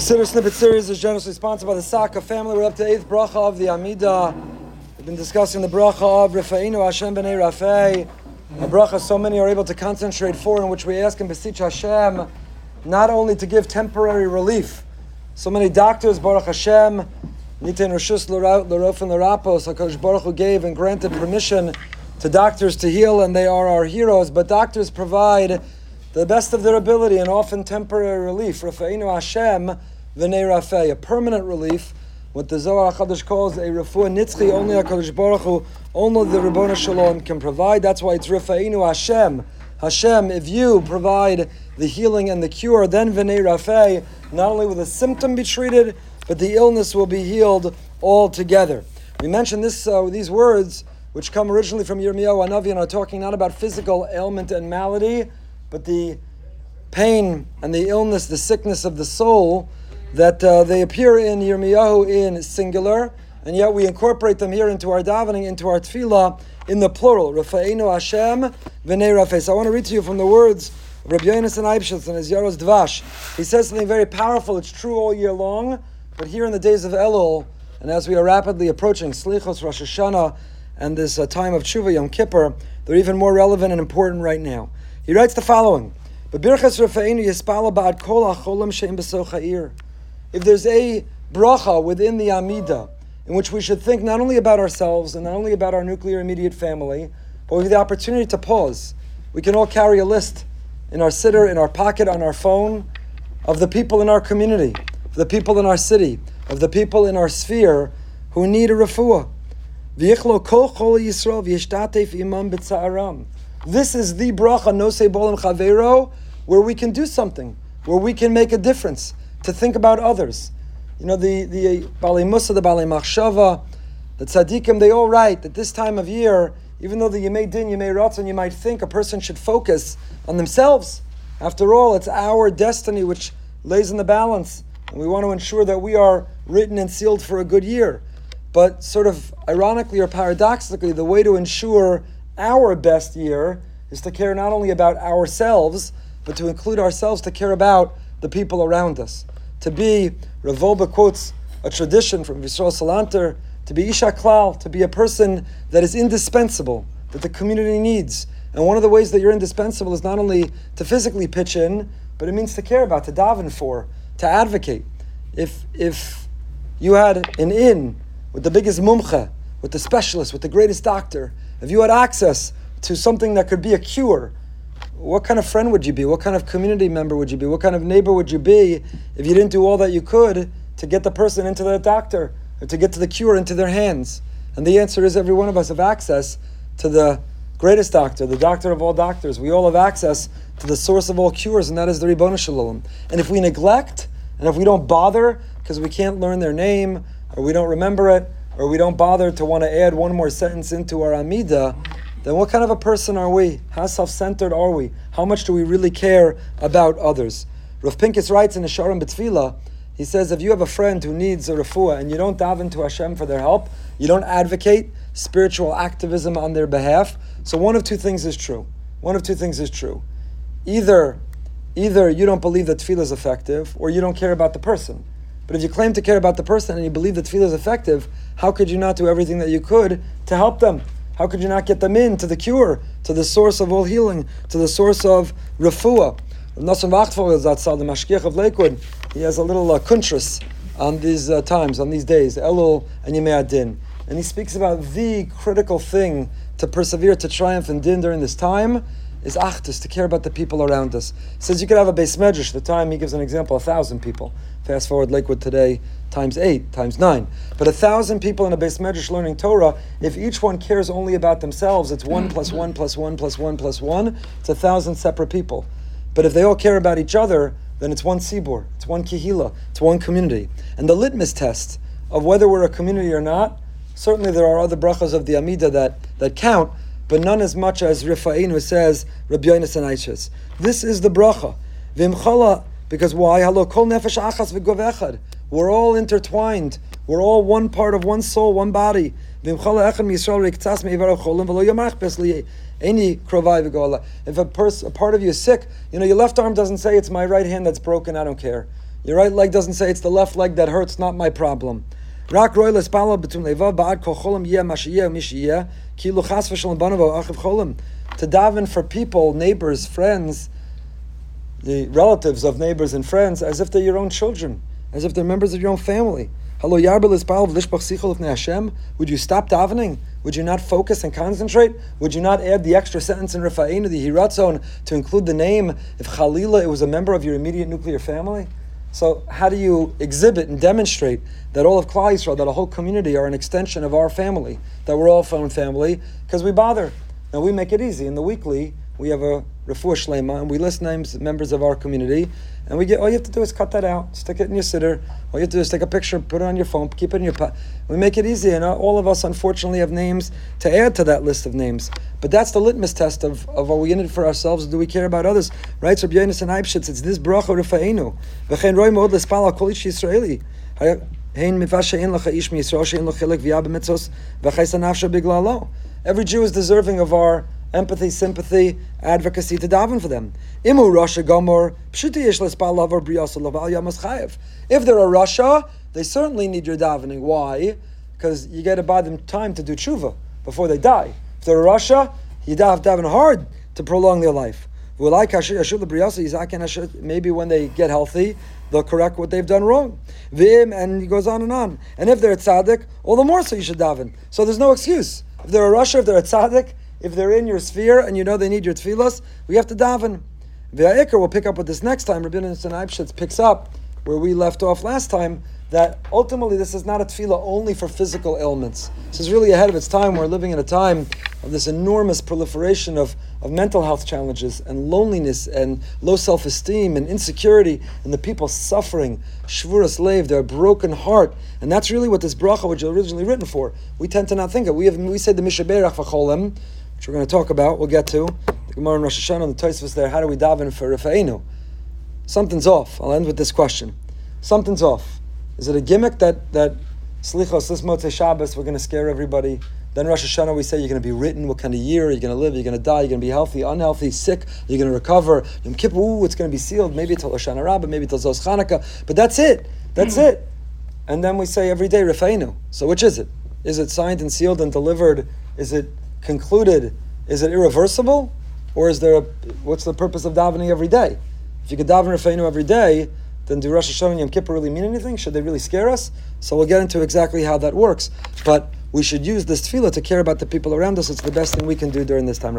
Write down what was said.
Siddur Snippet series is generously sponsored by the Saka family. We're up to eighth bracha of the Amida. We've been discussing the bracha of Rifa'inu Hashem b'nei Rafei. A bracha so many are able to concentrate for, in which we ask and beseech Hashem not only to give temporary relief. So many doctors, Baruch Hashem, Nitin Rishus L'Rof and L'Rapos, HaKadosh Baruch Hu gave and granted permission to doctors to heal, and they are our heroes. But doctors provide the best of their ability and often temporary relief. Rafa'inu Hashem v'nei Rafei, a permanent relief, what the Zohar HaKadosh calls a refuah nitzchi, only HaKadosh Baruch Hu, only the Ribbon Shalom can provide. That's why it's Rafa'inu Hashem. Hashem, if you provide the healing and the cure, then v'nei Rafei, not only will the symptom be treated, but the illness will be healed altogether. We mentioned this, uh, these words, which come originally from Yirmiyahu Hanavi and are talking not about physical ailment and malady, but the pain and the illness, the sickness of the soul, that uh, they appear in Yirmiyahu in singular, and yet we incorporate them here into our davening, into our tefillah in the plural. Rafa'inu Hashem v'nei Rafei. So I want to read to you from the words of Rabbi Yonasan Eibshitz and his Yaros Dvash. He says something very powerful. It's true all year long, but here in the days of Elul, and as we are rapidly approaching Slichos Rosh Hashanah and this uh, time of Tshuva Yom Kippur, they're even more relevant and important right now. He writes the following. If there's a bracha within the Amida in which we should think not only about ourselves and not only about our nuclear immediate family, but we have the opportunity to pause. We can all carry a list in our siddur, in our pocket, on our phone, of the people in our community, of the people in our city, of the people in our sphere who need a refuah. This is the bracha nosei bolam chavero, where we can do something, where we can make a difference, to think about others. You know, the the Bali Musa, the Bali Machshava, the tzaddikim, they all write that this time of year, even though the Yemei Din, Yemei Ratzon, you might think a person should focus on themselves. After all, it's our destiny which lays in the balance, and we want to ensure that we are written and sealed for a good year. But sort of ironically or paradoxically, the way to ensure our best year is to care not only about ourselves, but to include ourselves to care about the people around us. To be, Rav Wolbe quotes a tradition from Yisrael Salanter, to be Isha Klal, to be a person that is indispensable, that the community needs. And one of the ways that you're indispensable is not only to physically pitch in, but it means to care about, to daven for, to advocate. If, if you had an inn with the biggest mumcha, with the specialist, with the greatest doctor, if you had access to something that could be a cure, what kind of friend would you be? What kind of community member would you be? What kind of neighbor would you be if you didn't do all that you could to get the person into the doctor or to get to the cure into their hands? And the answer is every one of us have access to the greatest doctor, the doctor of all doctors. We all have access to the source of all cures, and that is the Ribbon Shalom. And if we neglect, and if we don't bother because we can't learn their name, or we don't remember it, or we don't bother to want to add one more sentence into our Amida, then what kind of a person are we? How self centered are we? How much do we really care about others? Rav Pincus writes in the Sha'arim B'Tfila, he says, if you have a friend who needs a refuah and you don't daven to Hashem for their help, you don't advocate spiritual activism on their behalf, so one of two things is true. One of two things is true. Either, either you don't believe that tefillah is effective, or you don't care about the person. But if you claim to care about the person and you believe that tefillah is effective, how could you not do everything that you could to help them? How could you not get them in to the cure, to the source of all healing, to the source of refuah? Nassim Wachtfogel is outside the Mashgiach of Lakewood. He has a little uh, on these uh, times, on these days, Elul and Yemei Adin. And he speaks about the critical thing to persevere, to triumph in din during this time is achdus, to care about the people around us. He says you could have a beis medrash. The time he gives an example, a thousand people. Fast forward Lakewood today, times eight, times nine. But a thousand people in a beis medrash learning Torah, if each one cares only about themselves, it's one plus one plus one plus one plus one. It's a thousand separate people. But if they all care about each other, then it's one sibor, it's one kihila, it's one community. And the litmus test of whether we're a community or not, certainly there are other brachas of the Amida that, that count, but none as much as Rifa'in who says Rabbi Yonasan Eibshitz. This is the bracha. Vimchala, because why? Halo kol nefesh achas v'gov We're all intertwined. We're all one part of one soul, one body. If a, pers- a part of you is sick, you know, your left arm doesn't say it's my right hand that's broken, I don't care. Your right leg doesn't say it's the left leg that hurts, not my problem. Rak roy lespala between levav ba'ad kol cholim yeh mashiyeh mishiyeh ki lu chas v'shalom banav achiv. To daven for people, neighbors, friends, the relatives of neighbors and friends, as if they're your own children, as if they're members of your own family. Hello, Yarbel Ispal V'lishbach Sichel Hashem. Would you stop davening? Would you not focus and concentrate? Would you not add the extra sentence in Rafa'inu, the Hiratzon, to include the name if Khalila, it was a member of your immediate nuclear family? So how do you exhibit and demonstrate that all of Klal Yisrael, that a whole community are an extension of our family, that we're all one family? Because we bother. Now we make it easy. In the weekly, we have a refuah shlema, and we list names members of our community, and we get all you have to do is cut that out, stick it in your siddur. All you have to do is take a picture, put it on your phone, keep it in your. Pa- we make it easy, and all of us unfortunately have names to add to that list of names. But that's the litmus test of, of are we in it for ourselves? or Do we care about others? Right? So Yonasan Eibshitz, it's this bracha refa'enu. V'chein roi mod l'spal al kol ish Yisraeli. Every Jew is deserving of our empathy, sympathy, advocacy to daven for them. Imu Rasha Gomor, If they're a rasha, they certainly need your davening. Why? Because you got to buy them time to do tshuva before they die. If they're a rasha, you have to daven hard to prolong their life. Maybe when they get healthy, they'll correct what they've done wrong. Vim, and he goes on and on. And if they're a tzaddik, all the more so you should daven. So there's no excuse. If they're a rasha, if they're a tzaddik, if they're in your sphere and you know they need your tefillas, we have to daven. Ve'ikr, we'll pick up with this next time. Rabbi Nissen Eibschitz picks up where we left off last time, that ultimately this is not a tefillah only for physical ailments. This is really ahead of its time. We're living in a time of this enormous proliferation of, of mental health challenges and loneliness and low self-esteem and insecurity and the people suffering, shvuras lev, their broken heart. And that's really what this bracha was originally written for. We tend to not think of. We have we say the mishaberach v'cholem, which we're going to talk about, we'll get to. The Gemara in Rosh Hashanah, the Tosfos there, how do we daven for Rafa'inu? Something's off. I'll end with this question. Something's off. Is it a gimmick that, that Slichos, this Motzei Shabbos, we're going to scare everybody? Then Rosh Hashanah, we say you're going to be written, what kind of year, are you're going to live, you're going to die, you're going to be healthy, unhealthy, sick, you're going to recover. Yom Kippur, ooh, it's going to be sealed, maybe till Hoshana Rabbah, maybe till Zos Chanukah, but that's it. That's hmm. it. And then we say every day, Rafa'inu. So which is it? Is it signed and sealed and delivered? Is it concluded, is it irreversible? Or is there a, what's the purpose of davening every day? If you could daven Rafeinu every day, then do Rosh Hashanah and Yom Kippur really mean anything? Should they really scare us? So we'll get into exactly how that works. But we should use this tefillah to care about the people around us. It's the best thing we can do during this time.